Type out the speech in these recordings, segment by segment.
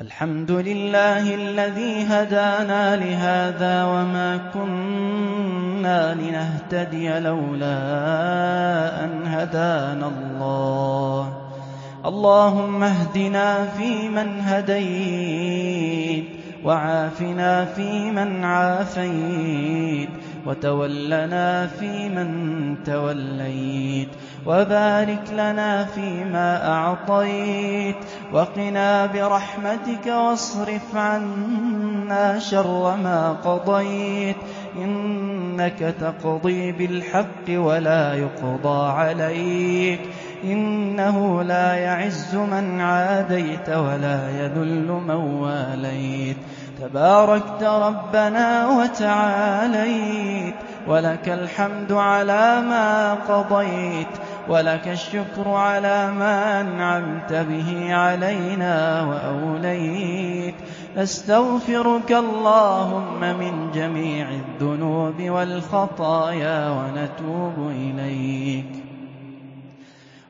الحمد لله الذي هدانا لهذا وما كنا لنهتدي لولا أن هدانا الله. اللهم اهدنا فيمن هديت وعافنا فيمن عافيت وتولنا فيمن توليت وبارك لنا فيما أعطيت وقنا برحمتك واصرف عنا شر ما قضيت إنك تقضي بالحق ولا يقضى عليك إنه لا يعز من عاديت ولا يذل من واليت تباركت ربنا وتعاليت ولك الحمد على ما قضيت ولك الشكر على ما أنعمت به علينا وأوليت. نستغفرك اللهم من جميع الذنوب والخطايا ونتوب إليك.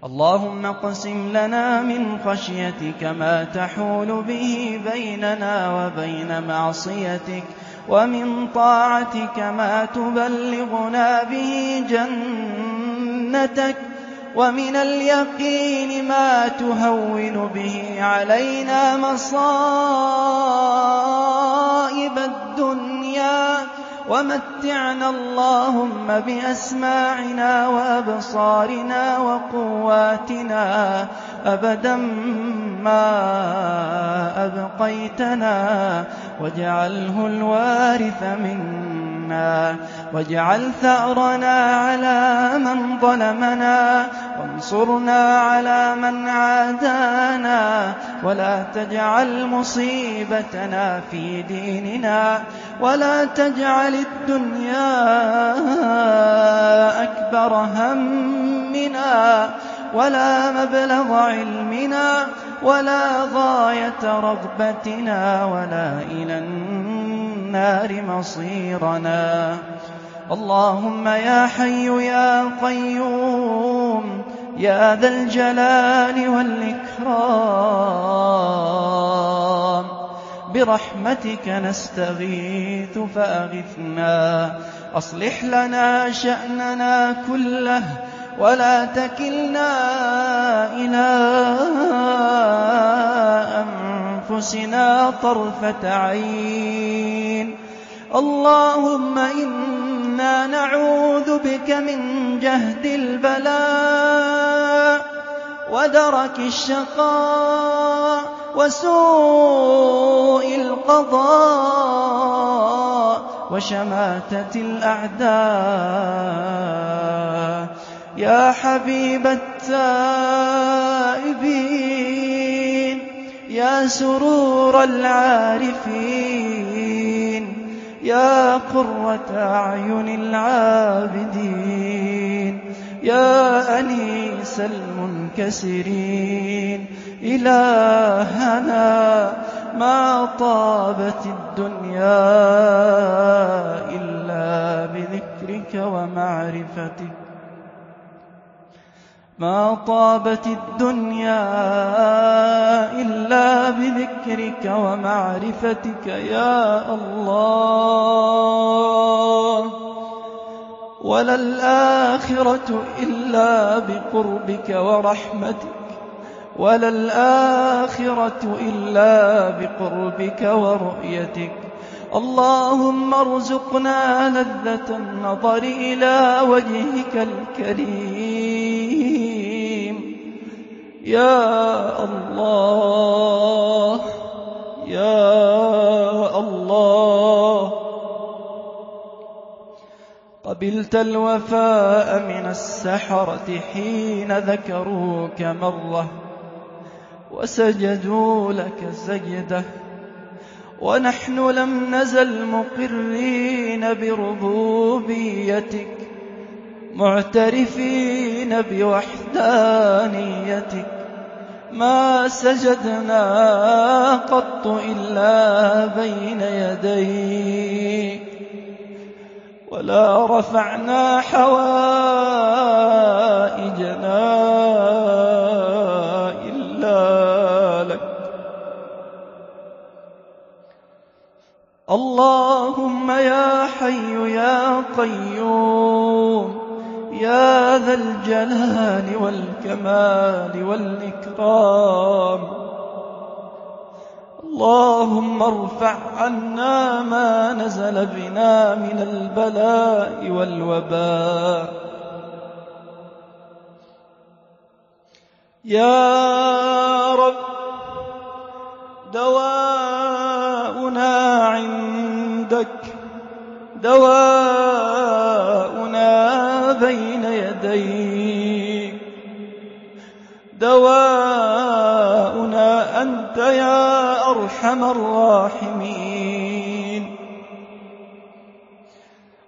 اللهم اقسم لنا من خشيتك ما تحول به بيننا وبين معصيتك ومن طاعتك ما تبلغنا به جنتك. ومن اليقين ما تهون به علينا مصائب الدنيا. ومتعنا اللهم بأسماعنا وأبصارنا وقواتنا أبدا ما أبقيتنا. واجعله الوارث منا. واجعل ثأرنا على من ظلمنا وانصرنا على من عادانا ولا تجعل مصيبتنا في ديننا ولا تجعل الدنيا أكبر همنا ولا مبلغ علمنا ولا غاية رغبتنا ولا إلى النار مصيرنا اللهم يا حي يا قيوم يا ذا الجلال والإكرام برحمتك نستغيث فأغثنا أصلح لنا شأننا كله ولا تكلنا إلى أنفسنا طرفة عين اللهم إنا نعوذ بك من جهد البلاء ودرك الشقاء وسوء القضاء وشماتة الأعداء. يا حبيب التائبين يا سرور العارفين. يا قرة أعين العابدين يا أنيس المنكسرين إلهنا ما طابت الدنيا إلا بذكرك ومعرفتك. ما طابت الدنيا إلا بذكرك ومعرفتك يا الله. ولا الآخرة إلا بقربك ورحمتك. ولا الآخرة إلا بقربك ورؤيتك. اللهم ارزقنا لذة النظر إلى وجهك الكريم. يا الله يا الله. قبلت الوفاء من السحرة حين ذكروك مرة وسجدوا لك سجدة. ونحن لم نزل مقرين بربوبيتك معترفين بوحدانيتك. ما سجدنا قط إلا بين يديك ولا رفعنا حوائجنا إلا لك. اللهم يا حي يا قيوم ذا الجلال والكمال والإكرام. اللهم ارفع عنا ما نزل بنا من البلاء والوباء. يا رب دواؤنا عندك دواؤنا بين يديك. دواؤنا أنت يا أرحم الراحمين.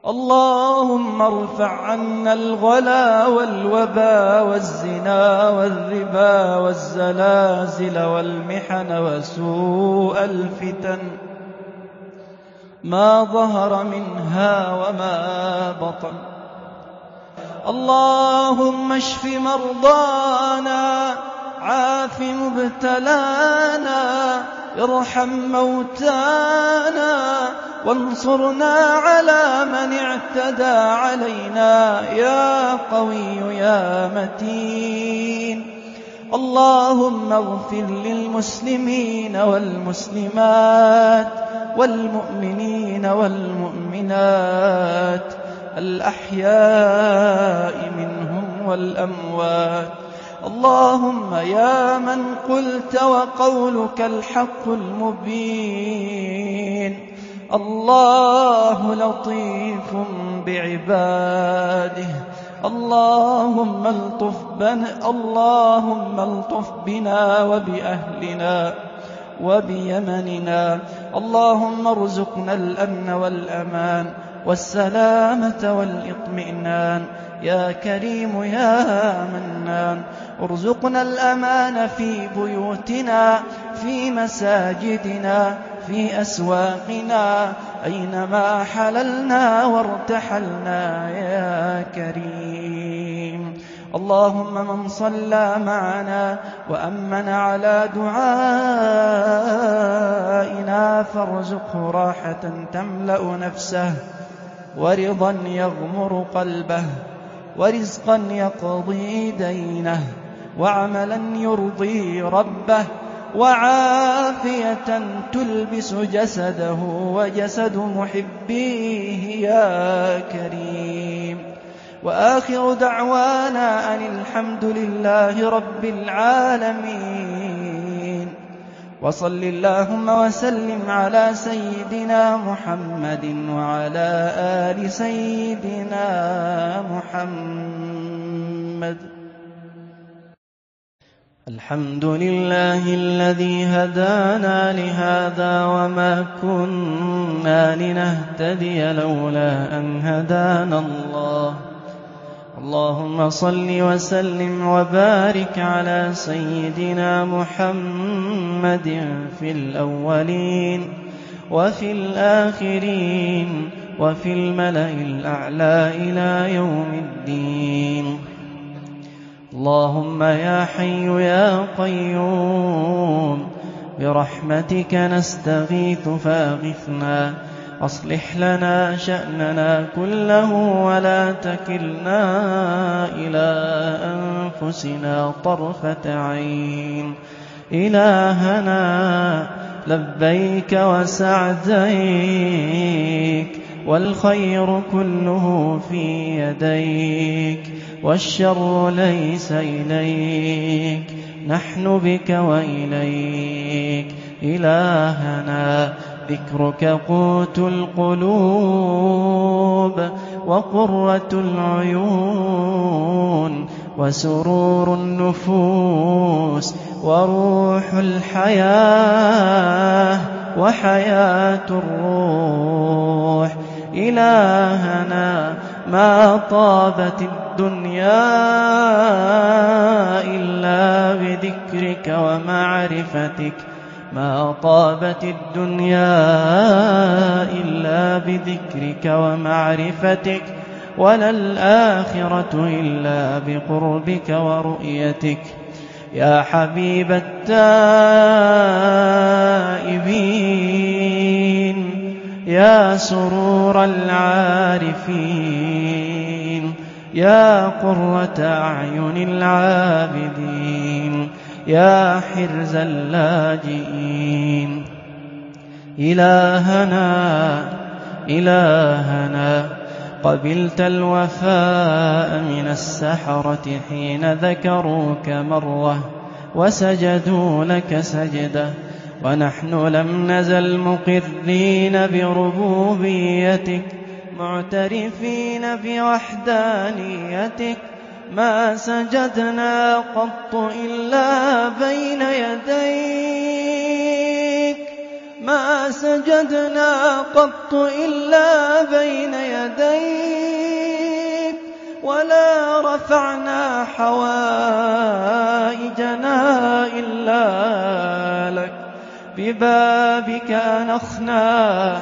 اللهم ارفع عنا الغلا والوبا والزنا والربا والزلازل والمحن وسوء الفتن. ما ظهر منها وما بطن. اللهم اشف مرضانا عاف مبتلانا ارحم موتانا وانصرنا على من اعتدى علينا يا قوي يا متين. اللهم اغفر للمسلمين والمسلمات والمؤمنين والمؤمنات. الأحياء منهم والأموات. اللهم يا من قلت وقولك الحق المبين. الله لطيف بعباده. اللهم الطف بنا اللهم الطف بنا وبأهلنا وبيمننا. اللهم ارزقنا الأمن والأمان. والسلامة والإطمئنان. يا كريم يا منان ارزقنا الأمان في بيوتنا في مساجدنا في أسواقنا. أينما حللنا وارتحلنا يا كريم. اللهم من صلى معنا وأمن على دعائنا فارزقه راحة تملأ نفسه. ورضا يغمر قلبه ورزقا يقضي دينه وعملا يرضي ربه وعافية تلبس جسده وجسد محبيه يا كريم. وآخر دعوانا أن الحمد لله رب العالمين. وصل اللهم وسلم على سيدنا محمد وعلى آل سيدنا محمد. الحمد لله الذي هدانا لهذا وما كنا لنهتدي لولا أن هدانا الله. اللهم صل وسلم وبارك على سيدنا محمد في الأولين وفي الآخرين وفي الملأ الأعلى إلى يوم الدين. اللهم يا حي يا قيوم برحمتك نستغيث فاغثنا أصلح لنا شأننا كله ولا تكلنا إلى أنفسنا طرفة عين. إلهنا لبيك وسعديك والخير كله في يديك والشر ليس إليك نحن بك وإليك. إلهنا ذكرك قوت القلوب وقرة العيون وسرور النفوس وروح الحياة وحياة الروح. إلهنا ما طابت الدنيا إلا بذكرك ومعرفتك. ما طابت الدنيا إلا بذكرك ومعرفتك ولا الآخرة إلا بقربك ورؤيتك. يا حبيب التائبين يا سرور العارفين يا قرة أعين العابدين. يا حرز اللاجئين. إلهنا إلهنا قبلت الوفاء من السحرة حين ذكروك مرة وسجدوا لك سجدة. ونحن لم نزل مقرين بربوبيتك معترفين بوحدانيتك ما سجدنا قط إلا بين يديك. ما سجدنا قط إلا بين يديك. ولا رفعنا حوائجنا إلا لك. ببابك أنخنا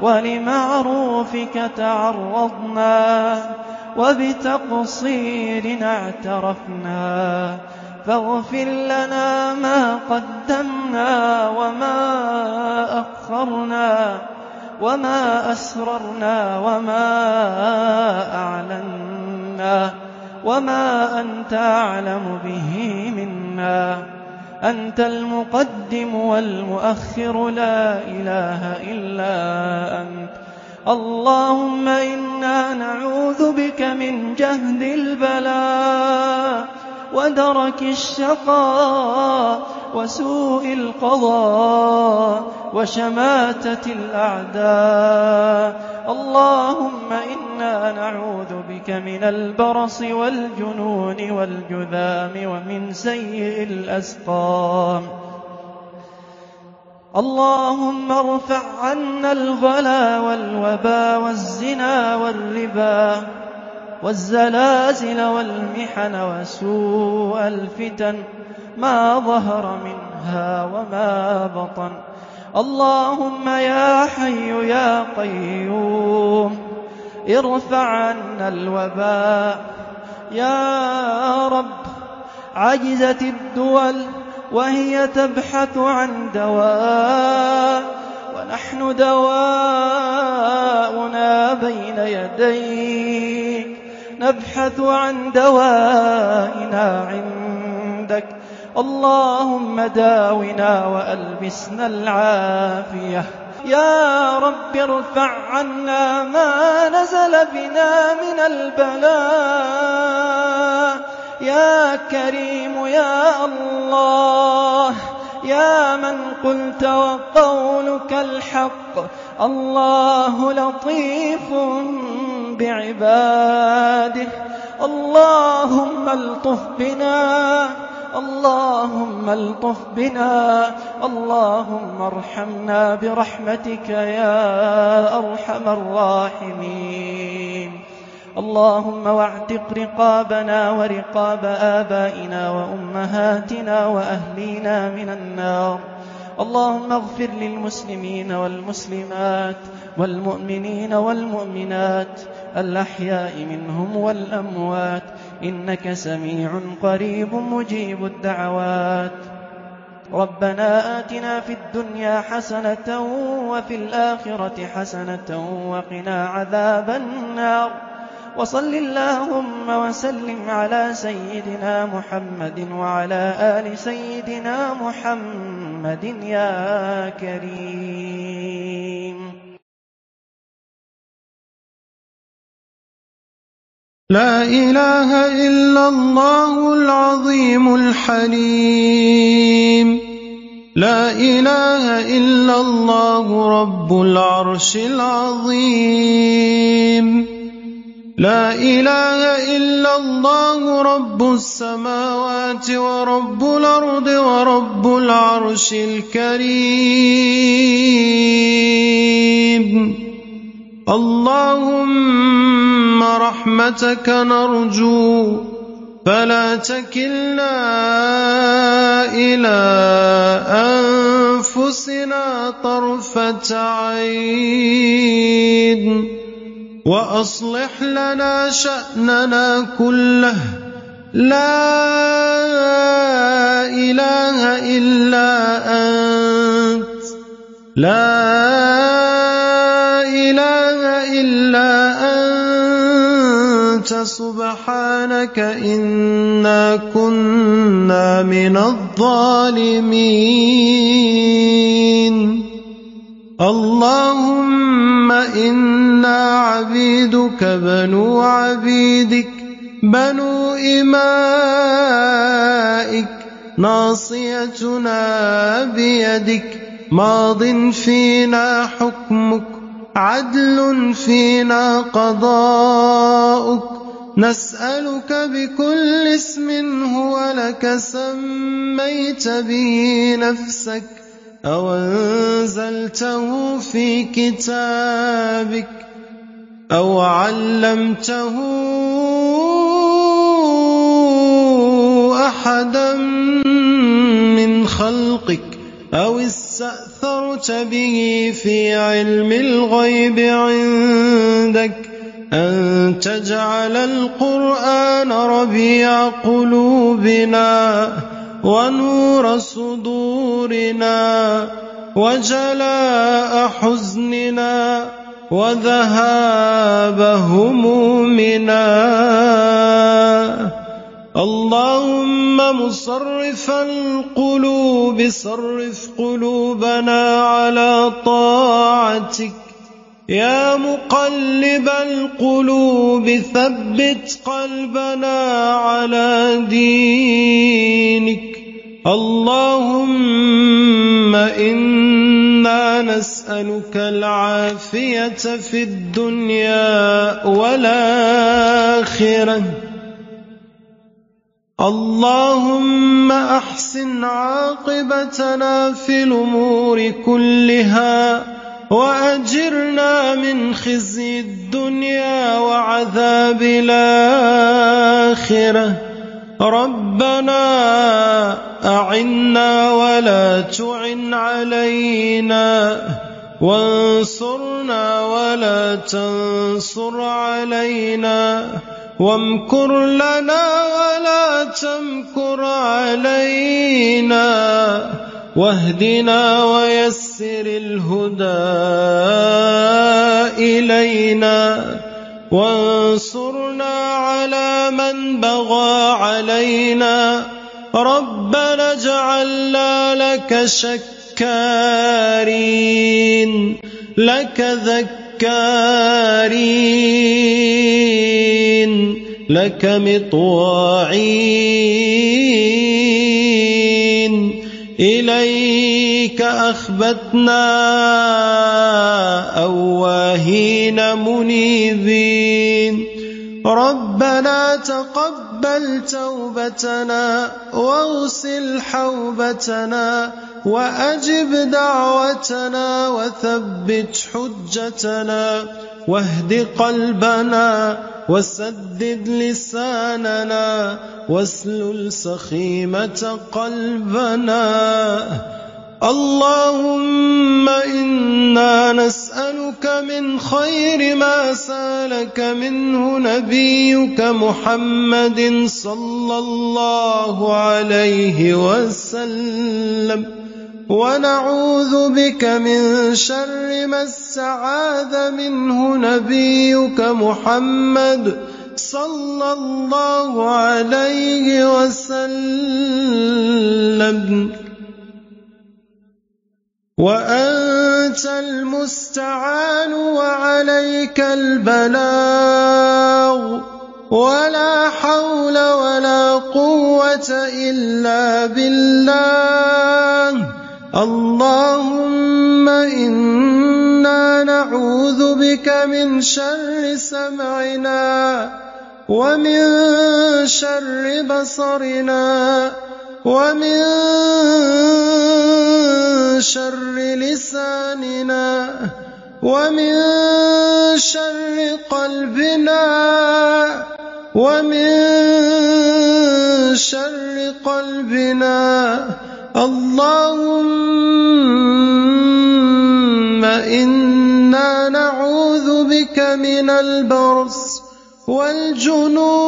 ولمعروفك تعرضنا. وبتقصيرنا اعترفنا فاغفر لنا ما قدمنا وما أخرنا وما أسررنا وما أعلنا وما أنت أعلم به منا أنت المقدم والمؤخر لا إله إلا أنت اللهم إنا نعوذ بك من جهد البلاء ودرك الشقاء وسوء القضاء وشماتة الأعداء اللهم إنا نعوذ بك من البرص والجنون والجذام ومن سيء الأسقام اللهم ارفع عنا الغلا والوبا والزنا والربا والزلازل والمحن وسوء الفتن ما ظهر منها وما بطن اللهم يا حي يا قيوم ارفع عنا الوباء يا رب عجزت الدول وهي تبحث عن دواء ونحن دواؤنا بين يديك. نبحث عن دوائنا عندك. اللهم داونا وألبسنا العافية. يا رب ارفع عنا ما نزل بنا من البلاء. يا كريم يا الله يا من قلت وقولك الحق الله لطيف بعباده. اللهم ألطف بنا اللهم ألطف بنا اللهم ارحمنا برحمتك يا أرحم الراحمين. اللهم واعتق رقابنا ورقاب آبائنا وأمهاتنا وأهلينا من النار. اللهم اغفر للمسلمين والمسلمات والمؤمنين والمؤمنات الأحياء منهم والأموات. إنك سميع قريب مجيب الدعوات. ربنا آتنا في الدنيا حسنة وفي الآخرة حسنة وقنا عذاب النار. وصل اللهم وسلم على سيدنا محمد وعلى آل سيدنا محمد يا كريم. لا إله إلا الله العظيم الحليم. لا إله إلا الله رب العرش العظيم. لا إله إلا الله رب السماوات ورب الأرض ورب العرش الكريم. اللهم رحمتك نرجو فلا تكلنا إلى أنفسنا طرفة عين. وأصلح لنا شأننا كله. لا إله إلا أنت. لا إله إلا أنت. سبحانك إنا كنا من الظالمين. اللهم إنا عبيدك بنو عبيدك بنو إمائك ناصيتنا بيدك. ماض فينا حكمك عدل فينا قضاؤك. نسألك بكل اسم هو لك سميت به نفسك. أو أنزلته في كتابك أو علمته أحدا من خلقك أو استأثرت به في علم الغيب عندك أن تجعل القرآن ربيع قلوبنا ونور صدورنا وجلاء حزننا وذهاب همومنا. اللهم مصرف القلوب صرف قلوبنا على طاعتك. يا مقلب القلوب ثبت قلبنا على دينك. اللهم إنا نسألك العافية في الدنيا والآخرة. اللهم أحسن عاقبتنا في الأمور كلها وأجرنا من خزي الدنيا وعذاب الآخرة. ربنا أعنا ولا تعن علينا. وانصرنا ولا تنصر علينا. وامكر لنا ولا تمكر علينا. واهدنا ويسر الهدى إلينا. وانصرنا على من بغى علينا. ربنا لك شكارين لك ذكارين لك مطواعين. إليك أخبتنا أواهين منيبين. ربنا تقبل توبتنا واغسل حوبتنا وأجب دعوتنا وثبت حجتنا واهد قلبنا وسدد لساننا واسلل سخيمة قلبنا اللهم إنا نسألك من خير ما سألك منه نبيك محمد صلى الله عليه وسلم. ونعوذ بك من شر ما استعاذ منه نبيك محمد صلى الله عليه وسلم. وأنت المستعان وعليك البلاغ. ولا حول ولا قوة إلا بالله. اللهم إنا نعوذ بك من شر سمعنا ومن شر بصرنا. ومن شر لساننا ومن شر قلبنا ومن شر قلبنا اللهم إنا نعوذ بك من البرص والجنون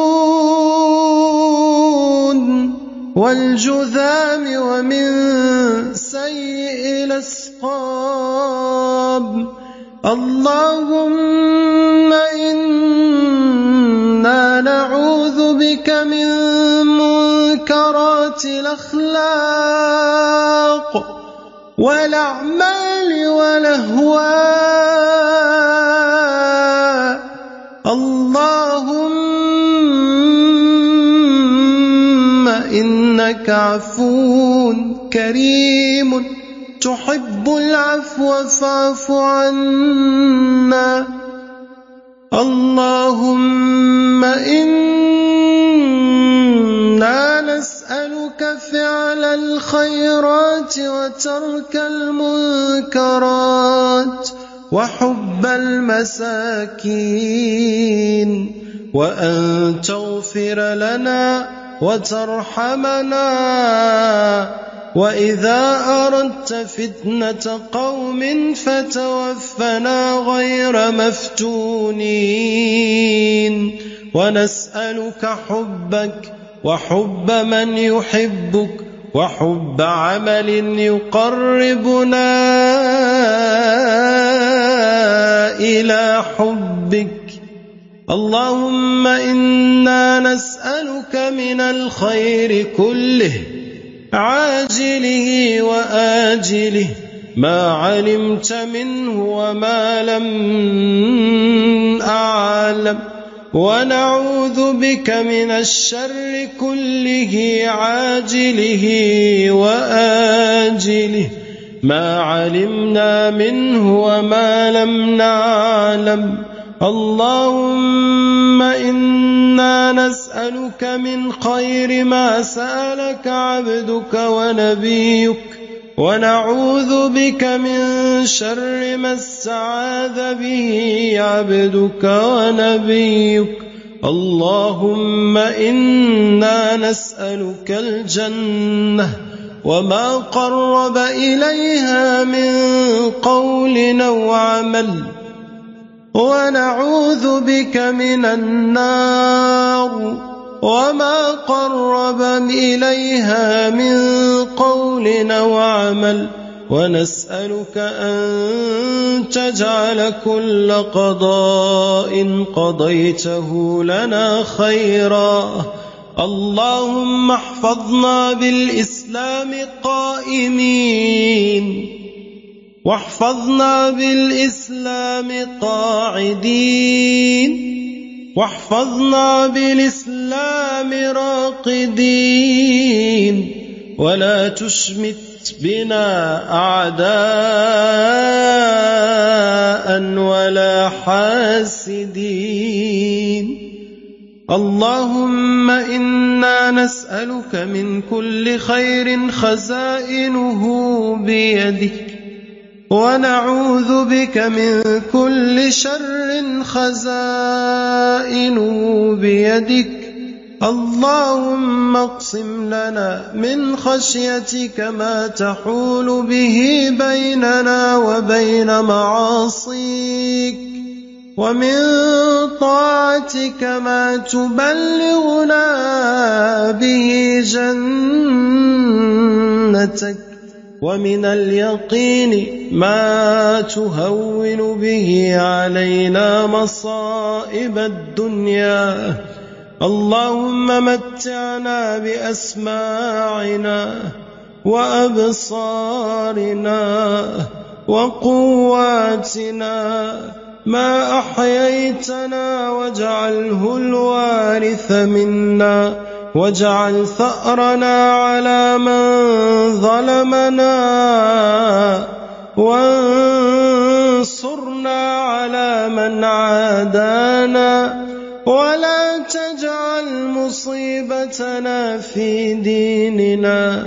والجذام ومن سيء الأسقام. اللهم إنا بك من منكرات الأخلاق والأعمال والأهواء. إنك عفو كريم تحب العفو فاعف عنا. اللهم إنا نسألك فعل الخيرات وترك المنكرات وحب المساكين. وأن تغفر لنا وترحمنا وإذا أردت فتنة قوم فتوفنا غير مفتونين. ونسألك حبك وحب من يحبك وحب عمل يقربنا إلى حبك. اللهم إنا نسألك من الخير كله عاجله وآجله ما علمت منه وما لم أعلم. ونعوذ بك من الشر كله عاجله وآجله ما علمنا منه وما لم نعلم. اللهم إنا نسألك من خير ما سألك عبدك ونبيك ونعوذ بك من شر ما استعاذ به عبدك ونبيك اللهم إنا نسألك الجنة وما قرب إليها من قول أو عمل ونعوذ بك من النار وما قرب إليها من قول وعمل ونسألك أن تجعل كل قضاء قضيته لنا خيرا اللهم احفظنا بالإسلام قائمين واحفظنا بالإسلام قاعدين. واحفظنا بالإسلام راقدين. ولا تشمت بنا أعداء ولا حاسدين. اللهم إنا نسألك من كل خير خزائنه بيدك. ونعوذ بك من كل شر خزائنه بيدك. اللهم اقسم لنا من خشيتك ما تحول به بيننا وبين معاصيك. ومن طاعتك ما تبلغنا به جنتك. ومن اليقين ما تهون به علينا مصائب الدنيا. اللهم متعنا بأسماعنا وأبصارنا وقواتنا. ما أحييتنا واجعله الوارث منا. واجعل ثأرنا على من ظلمنا وانصرنا على من عادانا ولا تجعل مصيبتنا في ديننا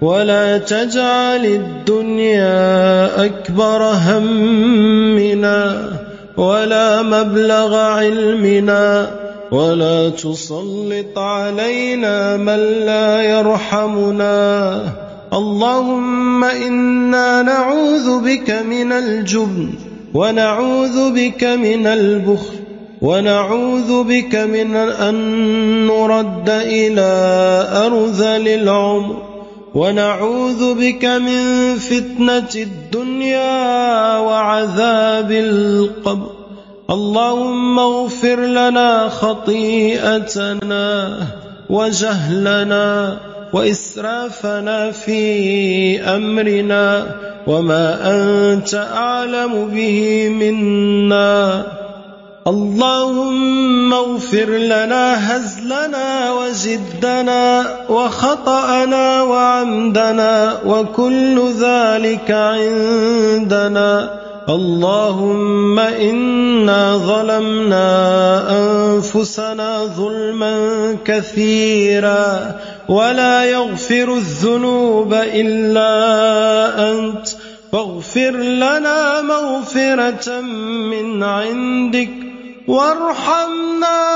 ولا تجعل الدنيا أكبر همنا ولا مبلغ علمنا ولا تسلط علينا من لا يرحمنا. اللهم إنا نعوذ بك من الجبن ونعوذ بك من البخل ونعوذ بك من أن نرد إلى أرذل العمر ونعوذ بك من فتنة الدنيا وعذاب القبر. اللهم اغفر لنا خطيئتنا وجهلنا وإسرافنا في أمرنا وما أنت أعلم به منا. اللهم اغفر لنا هزلنا وجدنا وخطأنا وعمدنا وكل ذلك عندنا. اللهم إنا ظلمنا أنفسنا ظلما كثيرا ولا يغفر الذنوب إلا أنت فاغفر لنا مغفرة من عندك وارحمنا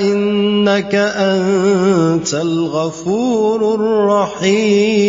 إنك أنت الغفور الرحيم